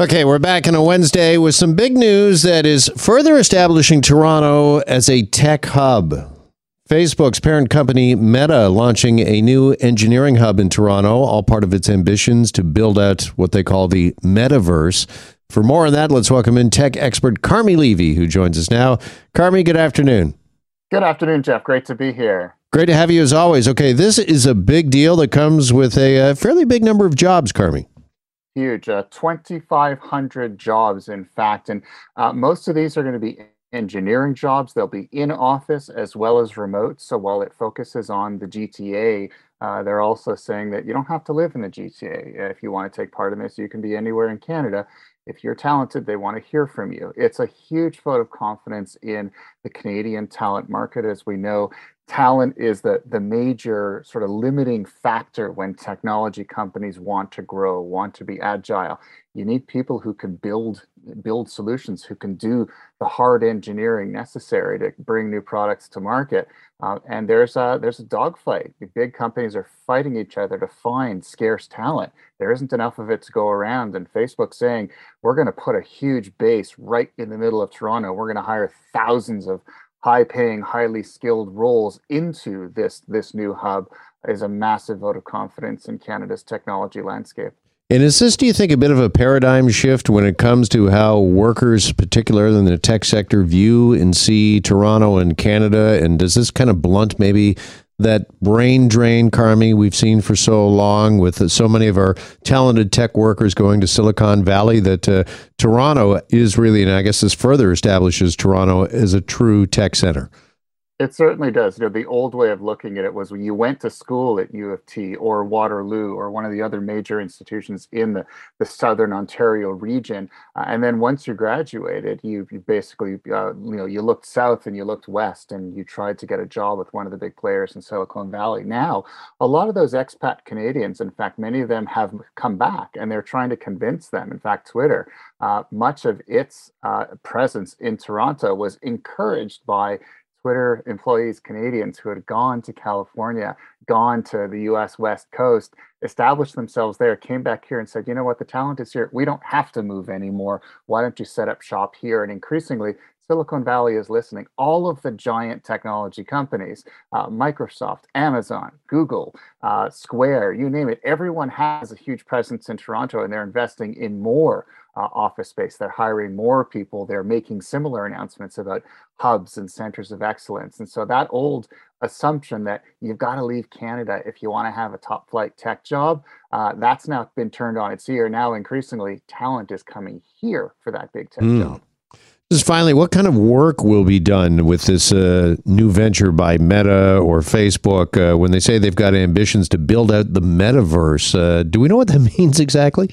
Okay, we're back on a Wednesday with some big news that is further establishing Toronto as a tech hub. Facebook's parent company Meta launching a new engineering hub in Toronto, all part of its ambitions to build out what they call the metaverse. For more on that, let's welcome in tech expert Carmi Levy, who joins us now. Carmi, good afternoon. Good afternoon, Jeff. Great to be here. Great to have you as always. Okay, this is a big deal that comes with a, a fairly big number of jobs, Carmi huge uh, 2500 jobs in fact and uh, most of these are going to be engineering jobs. They'll be in office as well as remote so while it focuses on the gta uh, they're also saying that you don't have to live in the gta if you want to take part in this you can be anywhere in canada. If you're talented they want to hear from you. It's a huge vote of confidence in the canadian talent market. As we know talent is the the major sort of limiting factor when technology companies want to grow want to be agile. You need people who can build build solutions who can do the hard engineering necessary to bring new products to market uh, and there's a there's a dogfight the big companies are fighting each other to find scarce talent. There isn't enough of it to go around and facebook saying we're going to put a huge base right in the middle of toronto. We're going to hire thousands of high paying, highly skilled roles into this, this new hub is a massive vote of confidence in Canada's technology landscape. And is this, do you think, a bit of a paradigm shift when it comes to how workers, particularly in the tech sector, view and see Toronto and Canada? And does this kind of blunt maybe that brain drain, Carmi, we've seen for so long with so many of our talented tech workers going to Silicon Valley that uh, Toronto is really, and I guess this further establishes Toronto as a true tech center. It certainly does. You know, the old way of looking at it was when you went to school at U of T or Waterloo or one of the other major institutions in the, the Southern Ontario region, uh, and then once you graduated, you, you basically uh, you know you looked south and you looked west and you tried to get a job with one of the big players in Silicon Valley. Now, a lot of those expat Canadians, in fact, many of them have come back and they're trying to convince them. In fact, Twitter, uh, much of its uh, presence in Toronto was encouraged by Twitter employees, Canadians who had gone to California, gone to the US West Coast, established themselves there, came back here and said, you know what, the talent is here. We don't have to move anymore. Why don't you set up shop here? And increasingly, Silicon Valley is listening. All of the giant technology companies, uh, Microsoft, Amazon, Google, uh, Square, you name it, everyone has a huge presence in Toronto and they're investing in more uh, office space. They're hiring more people. They're making similar announcements about hubs and centers of excellence. And so that old assumption that you've got to leave Canada if you want to have a top flight tech job, uh, that's now been turned on its ear. Now, increasingly, talent is coming here for that big tech mm. job. Just finally, what kind of work will be done with this uh, new venture by Meta or Facebook uh, when they say they've got ambitions to build out the metaverse? Uh, do we know what that means exactly?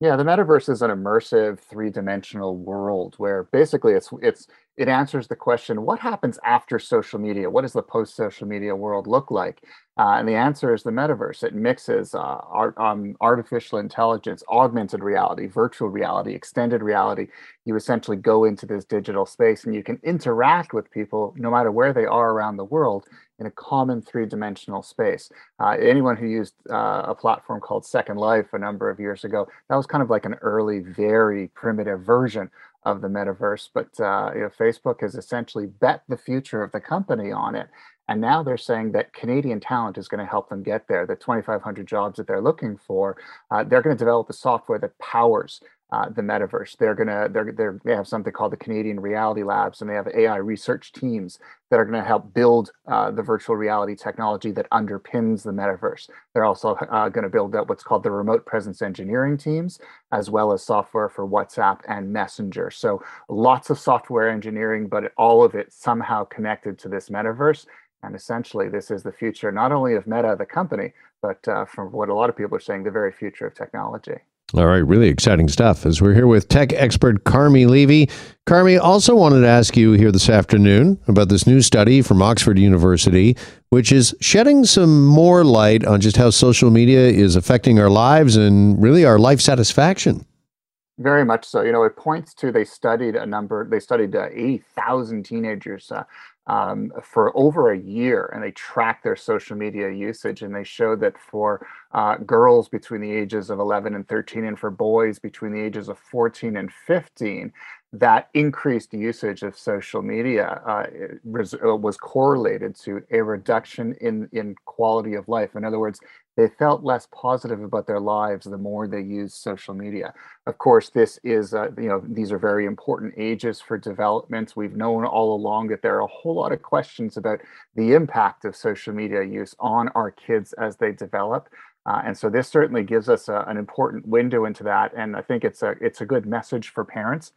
Yeah, the metaverse is an immersive three-dimensional world where basically it's it's it answers the question, what happens after social media? What does the post-social media world look like? Uh, and the answer is the metaverse. It mixes uh, art, um, artificial intelligence, augmented reality, virtual reality, extended reality. You essentially go into this digital space and you can interact with people no matter where they are around the world in a common three-dimensional space. Uh, anyone who used uh, a platform called Second Life a number of years ago, that was kind of like an early, very primitive version of the metaverse. But uh, you know, Facebook has essentially bet the future of the company on it. And now they're saying that Canadian talent is going to help them get there. The 2,500 jobs that they're looking for, uh, they're going to develop the software that powers uh, the metaverse. They're gonna they're, they're they have something called the Canadian Reality Labs, and they have AI research teams that are going to help build uh, the virtual reality technology that underpins the metaverse. They're also uh, going to build up what's called the remote presence engineering teams, as well as software for WhatsApp and Messenger. So lots of software engineering, but all of it somehow connected to this metaverse. And essentially, this is the future not only of Meta, the company, but uh, from what a lot of people are saying, the very future of technology. All right, really exciting stuff. As we're here with tech expert Carmi Levy. Carmi also wanted to ask you here this afternoon about this new study from Oxford University, which is shedding some more light on just how social media is affecting our lives and really our life satisfaction. Very much so. You know, it points to they studied a number. They studied uh, eighty thousand teenagers uh, um, for over a year and they tracked their social media usage and they showed that for uh, girls between the ages of 11 and 13 and for boys between the ages of 14 and 15 that increased usage of social media uh, was, uh, was correlated to a reduction in, in quality of life. In other words, they felt less positive about their lives the more they used social media. Of course, this is, uh, you know, these are very important ages for development. We've known all along that there are a whole lot of questions about the impact of social media use on our kids as they develop. Uh, and so this certainly gives us a, an important window into that. And I think it's a, it's a good message for parents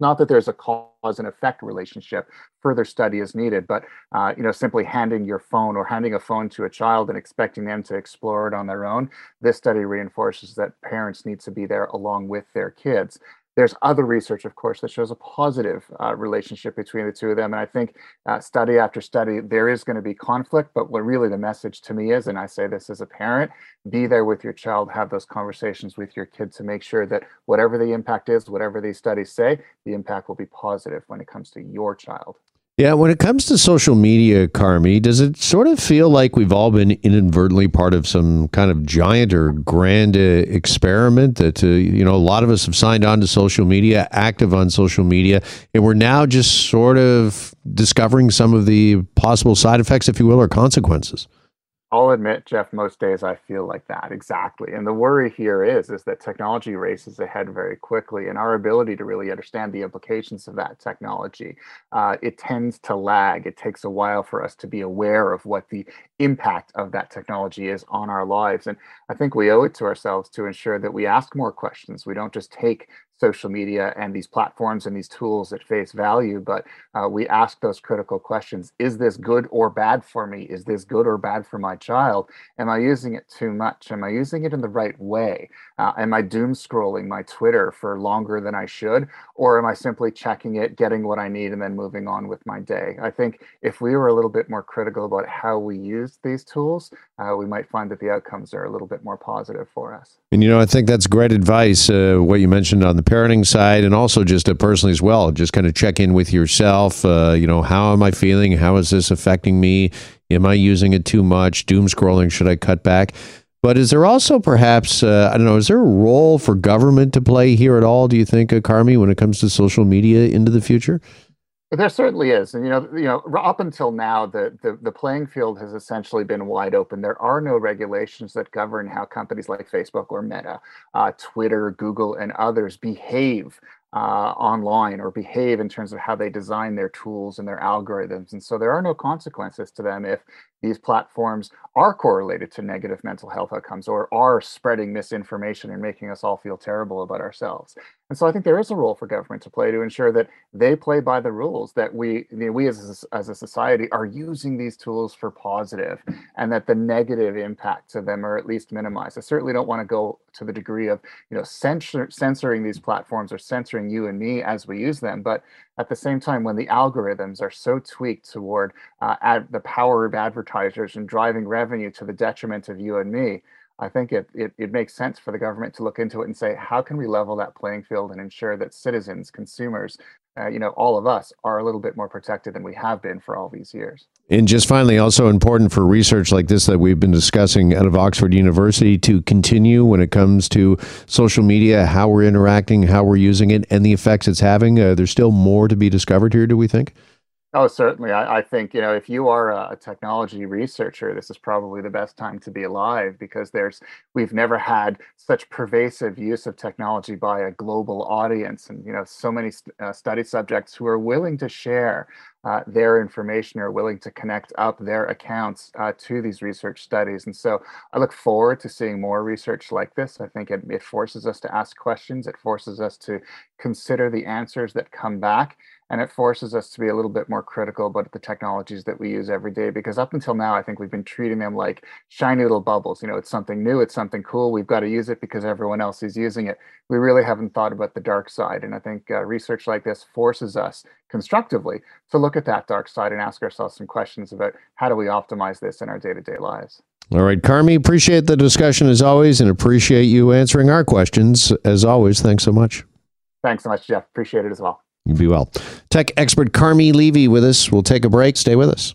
not that there's a cause and effect relationship. Further study is needed, but uh, you know, simply handing your phone or handing a phone to a child and expecting them to explore it on their own. This study reinforces that parents need to be there along with their kids. There's other research, of course, that shows a positive uh, relationship between the two of them. And I think uh, study after study, there is going to be conflict. But what really the message to me is, and I say this as a parent, be there with your child, have those conversations with your kid to make sure that whatever the impact is, whatever these studies say, the impact will be positive when it comes to your child. Yeah, when it comes to social media, Carmi, does it sort of feel like we've all been inadvertently part of some kind of giant or grand uh, experiment that, uh, you know, a lot of us have signed on to social media, active on social media, and we're now just sort of discovering some of the possible side effects, if you will, or consequences? I'll admit, Jeff, most days I feel like that exactly. And the worry here is is that technology races ahead very quickly, and our ability to really understand the implications of that technology, uh, it tends to lag. It takes a while for us to be aware of what the impact of that technology is on our lives. And I think we owe it to ourselves to ensure that we ask more questions. We don't just take social media and these platforms and these tools at face value, but uh, we ask those critical questions. Is this good or bad for me? Is this good or bad for my child? Am I using it too much? Am I using it in the right way? Uh, am I doom scrolling my Twitter for longer than I should? Or am I simply checking it, getting what I need, and then moving on with my day? I think if we were a little bit more critical about how we use these tools, uh, we might find that the outcomes are a little bit more positive for us. And, you know, I think that's great advice, uh, what you mentioned on the parenting side, and also just personally as well. Just kind of check in with yourself. Uh, you know, how am I feeling? How is this affecting me? Am I using it too much? Doom scrolling, should I cut back? But is there also perhaps, uh, I don't know, is there a role for government to play here at all, do you think, uh, Carmi, when it comes to social media into the future? There certainly is, and you know, you know, up until now, the, the the playing field has essentially been wide open. There are no regulations that govern how companies like Facebook or Meta, uh, Twitter, Google, and others behave uh, online or behave in terms of how they design their tools and their algorithms. And so there are no consequences to them if these platforms are correlated to negative mental health outcomes or are spreading misinformation and making us all feel terrible about ourselves. And so I think there is a role for government to play to ensure that they play by the rules, that we, you know, we as a, as a society are using these tools for positive and that the negative impacts of them are at least minimized. I certainly don't want to go to the degree of, you know, censor, censoring these platforms or censoring you and me as we use them. But at the same time, when the algorithms are so tweaked toward uh, ad, the power of advertisers and driving revenue to the detriment of you and me, I think it, it, it makes sense for the government to look into it and say, how can we level that playing field and ensure that citizens, consumers, uh, you know, all of us are a little bit more protected than we have been for all these years. And just finally, also important for research like this that we've been discussing out of Oxford University to continue when it comes to social media, how we're interacting, how we're using it, and the effects it's having. Uh, there's still more to be discovered here, do we think? Oh, certainly. I, I, think, you know, if you are a, technology researcher, this is probably the best time to be alive because there's, we've never had such pervasive use of technology by a global audience and, you know, so many st- uh, study subjects who are willing to share uh, their information or willing to connect up their accounts uh, to these research studies. And so I look forward to seeing more research like this. I think it, it forces us to ask questions. It forces us to consider the answers that come back and it forces us to be a little bit more critical about the technologies that we use every day because up until now i think we've been treating them like shiny little bubbles you know it's something new it's something cool we've got to use it because everyone else is using it we really haven't thought about the dark side and i think uh, research like this forces us constructively to look at that dark side and ask ourselves some questions about how do we optimize this in our day-to-day lives all right, Carmi, appreciate the discussion as always and appreciate you answering our questions as always. Thanks so much. Thanks so much, Jeff. Appreciate it as well. Be well. Tech expert Carmi Levy with us. We'll take a break. Stay with us.